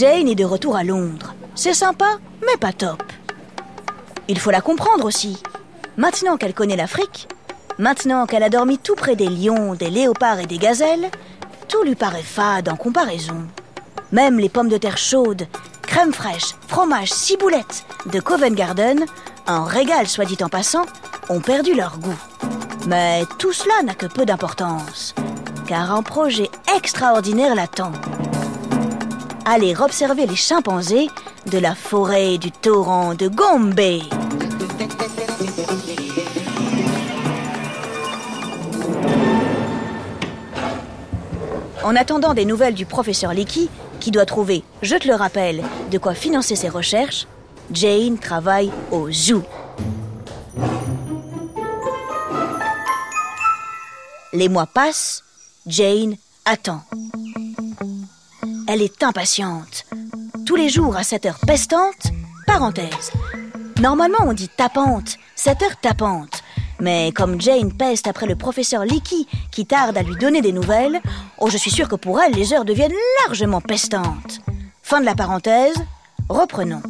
Jane est de retour à Londres. C'est sympa, mais pas top. Il faut la comprendre aussi. Maintenant qu'elle connaît l'Afrique, maintenant qu'elle a dormi tout près des lions, des léopards et des gazelles, tout lui paraît fade en comparaison. Même les pommes de terre chaudes, crème fraîche, fromage, ciboulette de Covent Garden, un régal soit dit en passant, ont perdu leur goût. Mais tout cela n'a que peu d'importance, car un projet extraordinaire l'attend. Aller observer les chimpanzés de la forêt du torrent de Gombe. En attendant des nouvelles du professeur Leakey, qui doit trouver, je te le rappelle, de quoi financer ses recherches, Jane travaille au zoo. Les mois passent, Jane attend. Elle est impatiente. Tous les jours à cette heure pestante, parenthèse. Normalement on dit tapante, cette heure tapante. Mais comme Jane peste après le professeur Leakey qui tarde à lui donner des nouvelles, oh je suis sûre que pour elle les heures deviennent largement pestantes. Fin de la parenthèse, reprenons.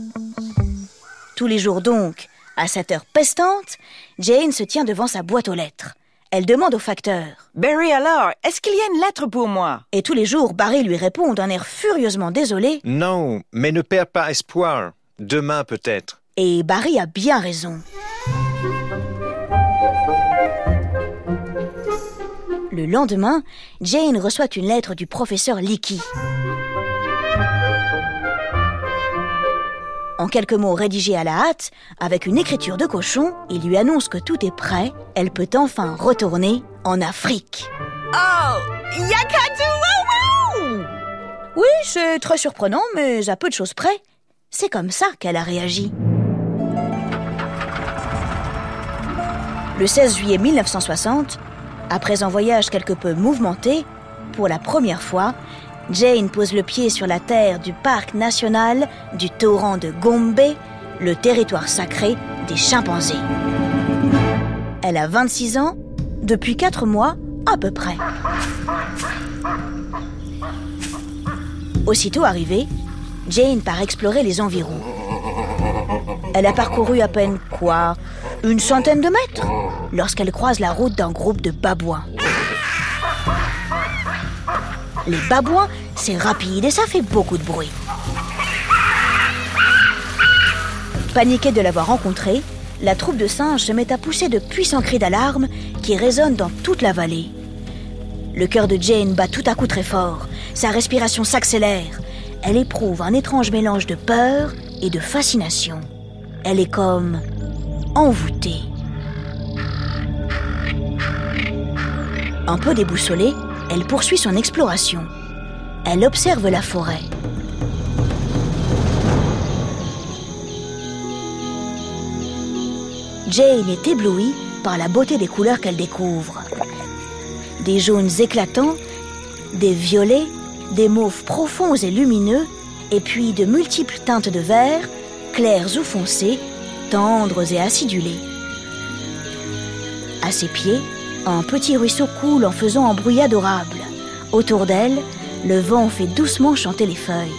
Tous les jours donc, à cette heure pestante, Jane se tient devant sa boîte aux lettres. Elle demande au facteur. Barry alors, est-ce qu'il y a une lettre pour moi? Et tous les jours, Barry lui répond d'un air furieusement désolé. Non, mais ne perds pas espoir. Demain peut-être. Et Barry a bien raison. Le lendemain, Jane reçoit une lettre du professeur Leakey. En quelques mots rédigés à la hâte, avec une écriture de cochon, il lui annonce que tout est prêt, elle peut enfin retourner en Afrique. Oh Yakatu Oui, c'est très surprenant, mais à peu de choses près. C'est comme ça qu'elle a réagi. Le 16 juillet 1960, après un voyage quelque peu mouvementé, pour la première fois, Jane pose le pied sur la terre du parc national du torrent de Gombe, le territoire sacré des chimpanzés. Elle a 26 ans, depuis 4 mois à peu près. Aussitôt arrivée, Jane part explorer les environs. Elle a parcouru à peine quoi? Une centaine de mètres? Lorsqu'elle croise la route d'un groupe de babouins. Les babouins, c'est rapide et ça fait beaucoup de bruit. Paniquée de l'avoir rencontré, la troupe de singes se met à pousser de puissants cris d'alarme qui résonnent dans toute la vallée. Le cœur de Jane bat tout à coup très fort, sa respiration s'accélère. Elle éprouve un étrange mélange de peur et de fascination. Elle est comme envoûtée. Un peu déboussolée, elle poursuit son exploration. Elle observe la forêt. Jane est éblouie par la beauté des couleurs qu'elle découvre. Des jaunes éclatants, des violets, des mauves profonds et lumineux, et puis de multiples teintes de vert, claires ou foncées, tendres et acidulées. À ses pieds, un petit ruisseau coule en faisant un bruit adorable. Autour d'elle, le vent fait doucement chanter les feuilles.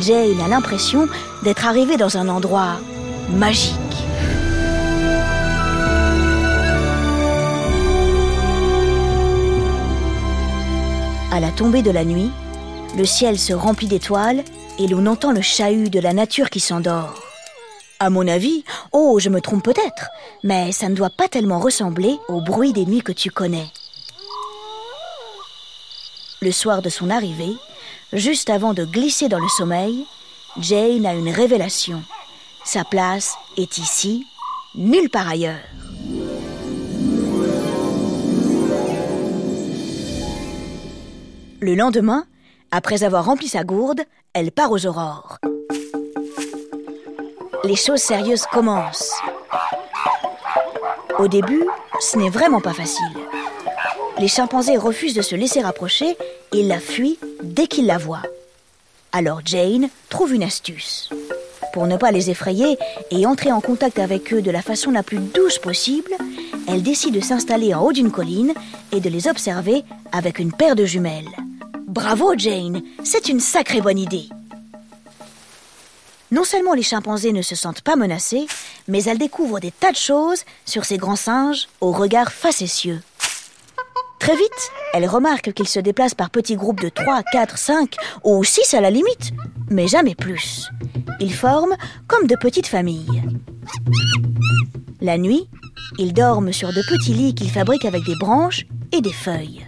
Jane a l'impression d'être arrivée dans un endroit magique. À la tombée de la nuit, le ciel se remplit d'étoiles et l'on entend le chahut de la nature qui s'endort. À mon avis, oh, je me trompe peut-être, mais ça ne doit pas tellement ressembler au bruit des nuits que tu connais. Le soir de son arrivée, juste avant de glisser dans le sommeil, Jane a une révélation. Sa place est ici, nulle part ailleurs. Le lendemain, après avoir rempli sa gourde, elle part aux aurores. Les choses sérieuses commencent. Au début, ce n'est vraiment pas facile. Les chimpanzés refusent de se laisser approcher et la fuient dès qu'ils la voient. Alors Jane trouve une astuce. Pour ne pas les effrayer et entrer en contact avec eux de la façon la plus douce possible, elle décide de s'installer en haut d'une colline et de les observer avec une paire de jumelles. Bravo Jane, c'est une sacrée bonne idée. Non seulement les chimpanzés ne se sentent pas menacés, mais elles découvrent des tas de choses sur ces grands singes au regard facétieux. Très vite, elles remarquent qu'ils se déplacent par petits groupes de 3, 4, 5 ou 6 à la limite, mais jamais plus. Ils forment comme de petites familles. La nuit, ils dorment sur de petits lits qu'ils fabriquent avec des branches et des feuilles.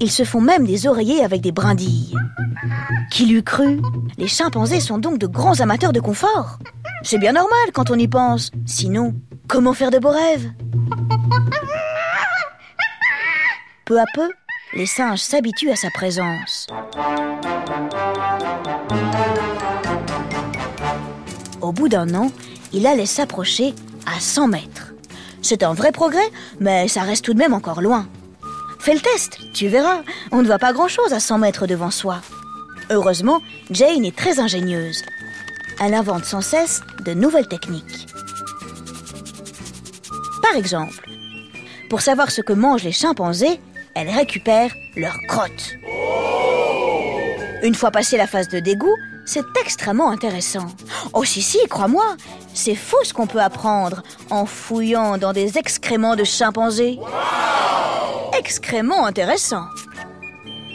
Ils se font même des oreillers avec des brindilles. Qui l'eût cru? Les chimpanzés sont donc de grands amateurs de confort. C'est bien normal quand on y pense. Sinon, comment faire de beaux rêves? Peu à peu, les singes s'habituent à sa présence. Au bout d'un an, il allait s'approcher à 100 mètres. C'est un vrai progrès, mais ça reste tout de même encore loin. Fais le test, tu verras, on ne voit pas grand-chose à 100 mètres devant soi. Heureusement, Jane est très ingénieuse. Elle invente sans cesse de nouvelles techniques. Par exemple, pour savoir ce que mangent les chimpanzés, elle récupère leurs crottes. Une fois passée la phase de dégoût, c'est extrêmement intéressant. Oh si si, crois-moi, c'est fou ce qu'on peut apprendre en fouillant dans des excréments de chimpanzés. Excrémement intéressant.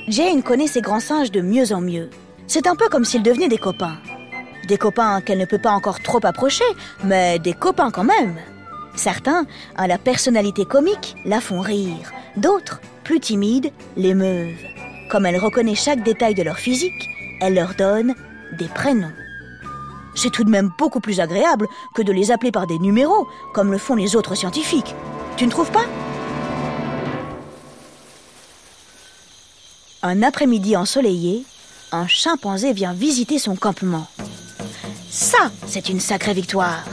Jane connaît ses grands singes de mieux en mieux. C'est un peu comme s'ils devenaient des copains. Des copains qu'elle ne peut pas encore trop approcher, mais des copains quand même. Certains, à la personnalité comique, la font rire. D'autres, plus timides, l'émeuvent. Comme elle reconnaît chaque détail de leur physique, elle leur donne des prénoms. C'est tout de même beaucoup plus agréable que de les appeler par des numéros, comme le font les autres scientifiques. Tu ne trouves pas? Un après-midi ensoleillé, un chimpanzé vient visiter son campement. Ça, c'est une sacrée victoire.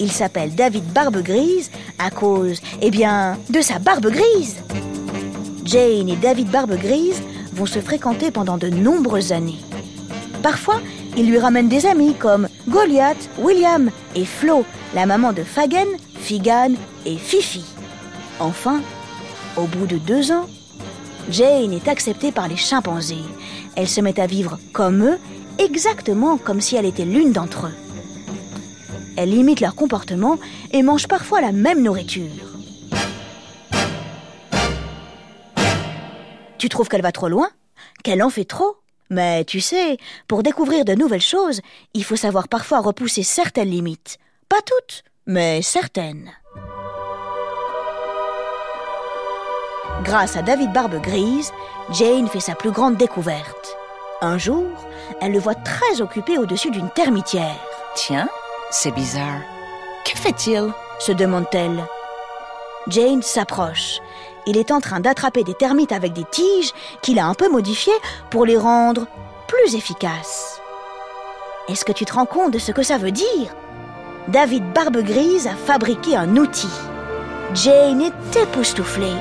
Il s'appelle David Barbe Grise à cause, eh bien, de sa barbe grise. Jane et David Barbe Grise vont se fréquenter pendant de nombreuses années. Parfois, il lui ramène des amis comme Goliath, William et Flo, la maman de Fagen, Figan et Fifi. Enfin, au bout de deux ans, Jane est acceptée par les chimpanzés. Elle se met à vivre comme eux, exactement comme si elle était l'une d'entre eux. Elle imite leur comportement et mange parfois la même nourriture. Tu trouves qu'elle va trop loin? Qu'elle en fait trop? Mais tu sais, pour découvrir de nouvelles choses, il faut savoir parfois repousser certaines limites. Pas toutes, mais certaines. Grâce à David Barbe Grise, Jane fait sa plus grande découverte. Un jour, elle le voit très occupé au-dessus d'une termitière. Tiens, c'est bizarre. Que fait-il? se demande-t-elle. Jane s'approche. Il est en train d'attraper des termites avec des tiges qu'il a un peu modifiées pour les rendre plus efficaces. Est-ce que tu te rends compte de ce que ça veut dire? David Barbe Grise a fabriqué un outil. Jane est époustouflée.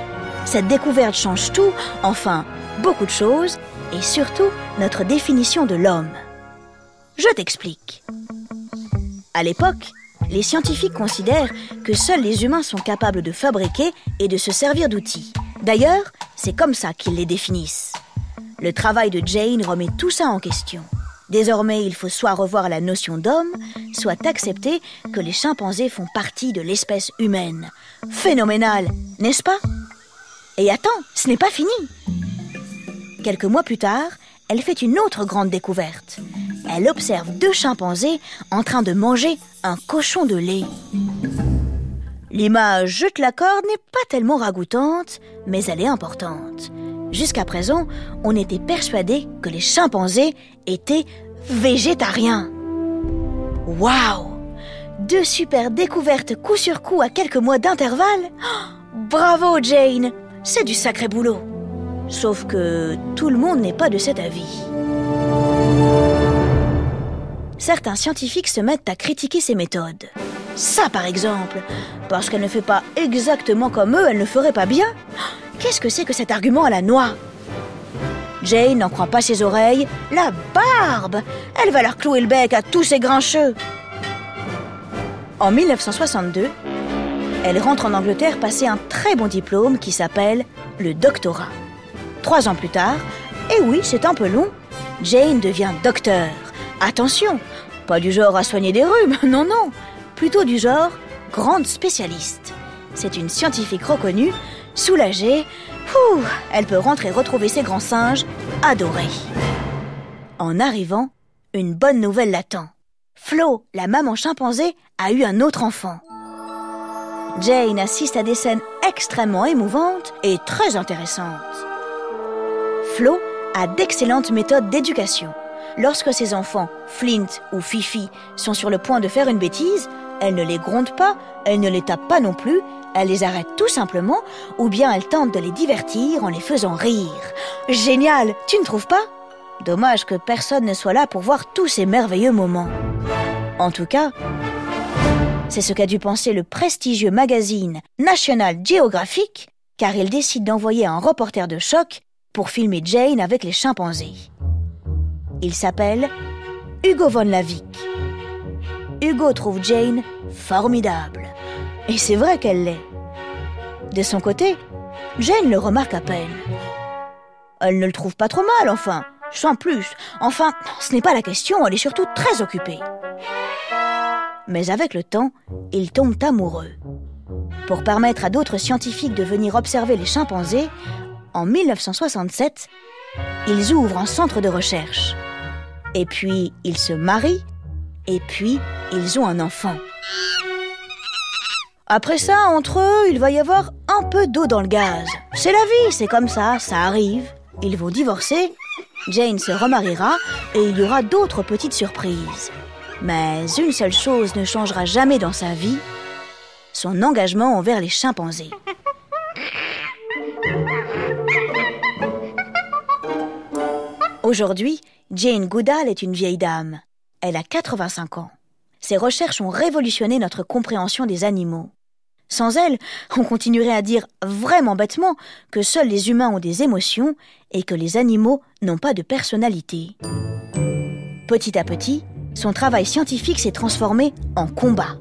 Cette découverte change tout, enfin, beaucoup de choses, et surtout notre définition de l'homme. Je t'explique. À l'époque, les scientifiques considèrent que seuls les humains sont capables de fabriquer et de se servir d'outils. D'ailleurs, c'est comme ça qu'ils les définissent. Le travail de Jane remet tout ça en question. Désormais, il faut soit revoir la notion d'homme, soit accepter que les chimpanzés font partie de l'espèce humaine. Phénoménal, n'est-ce pas? Et attends, ce n'est pas fini. Quelques mois plus tard, elle fait une autre grande découverte. Elle observe deux chimpanzés en train de manger un cochon de lait. L'image, je te l'accorde, n'est pas tellement ragoûtante, mais elle est importante. Jusqu'à présent, on était persuadé que les chimpanzés étaient végétariens. Waouh Deux super découvertes coup sur coup à quelques mois d'intervalle Oh, Bravo Jane C'est du sacré boulot. Sauf que tout le monde n'est pas de cet avis. Certains scientifiques se mettent à critiquer ses méthodes. Ça, par exemple, parce qu'elle ne fait pas exactement comme eux, elle ne ferait pas bien. Qu'est-ce que c'est que cet argument à la noix? Jane n'en croit pas ses oreilles. La barbe Elle va leur clouer le bec à tous ces grincheux. En 1962, elle rentre en Angleterre passer un très bon diplôme qui s'appelle le doctorat. Trois ans plus tard, et oui, c'est un peu long, Jane devient docteur. Attention, Pas du genre à soigner des rhumes, non, non. Plutôt du genre grande spécialiste. C'est une scientifique reconnue, soulagée. Ouh, elle peut rentrer retrouver ses grands singes, adorés. En arrivant, une bonne nouvelle l'attend. Flo, la maman chimpanzé, a eu un autre enfant. Jane assiste à des scènes extrêmement émouvantes et très intéressantes. Flo a d'excellentes méthodes d'éducation. Lorsque ses enfants, Flint ou Fifi, sont sur le point de faire une bêtise, elle ne les gronde pas, elle ne les tape pas non plus, elle les arrête tout simplement, ou bien elle tente de les divertir en les faisant rire. Génial, tu ne trouves pas? Dommage que personne ne soit là pour voir tous ces merveilleux moments. En tout cas, c'est ce qu'a dû penser le prestigieux magazine National Geographic, car il décide d'envoyer un reporter de choc pour filmer Jane avec les chimpanzés. Il s'appelle Hugo von Lavick. Hugo trouve Jane formidable. Et c'est vrai qu'elle l'est. De son côté, Jane le remarque à peine. Elle ne le trouve pas trop mal, enfin, sans plus. Enfin, ce n'est pas la question, elle est surtout très occupée. Mais avec le temps, ils tombent amoureux. Pour permettre à d'autres scientifiques de venir observer les chimpanzés, en 1967, ils ouvrent un centre de recherche. Et puis, ils se marient, et puis, ils ont un enfant. Après ça, entre eux, il va y avoir un peu d'eau dans le gaz. C'est la vie, c'est comme ça, ça arrive. Ils vont divorcer, Jane se remariera et il y aura d'autres petites surprises. Mais une seule chose ne changera jamais dans sa vie, son engagement envers les chimpanzés. Aujourd'hui, Jane Goodall est une vieille dame. Elle a 85 ans. Ses recherches ont révolutionné notre compréhension des animaux. Sans elle, on continuerait à dire vraiment bêtement que seuls les humains ont des émotions et que les animaux n'ont pas de personnalité. Petit à petit, son travail scientifique s'est transformé en combat.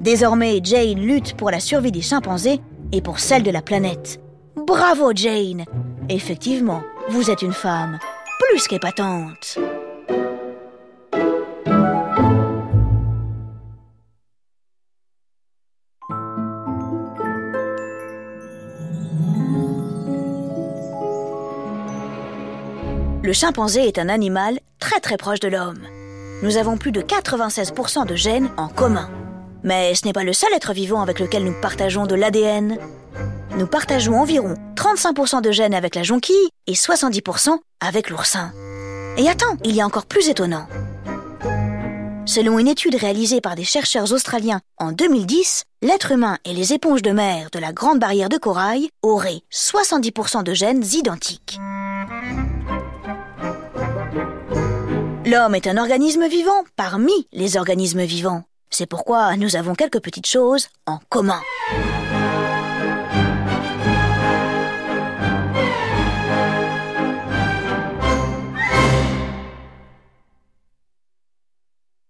Désormais, Jane lutte pour la survie des chimpanzés et pour celle de la planète. Bravo Jane Effectivement, vous êtes une femme plus qu'épatante. Le chimpanzé est un animal très très proche de l'homme. Nous avons plus de 96% de gènes en commun. Mais ce n'est pas le seul être vivant avec lequel nous partageons de l'ADN. Nous partageons environ 35% de gènes avec la jonquille et 70% avec l'oursin. Et attends, il y a encore plus étonnant. Selon une étude réalisée par des chercheurs australiens en 2010, l'être humain et les éponges de mer de la Grande Barrière de Corail auraient 70% de gènes identiques. L'homme est un organisme vivant parmi les organismes vivants. C'est pourquoi nous avons quelques petites choses en commun.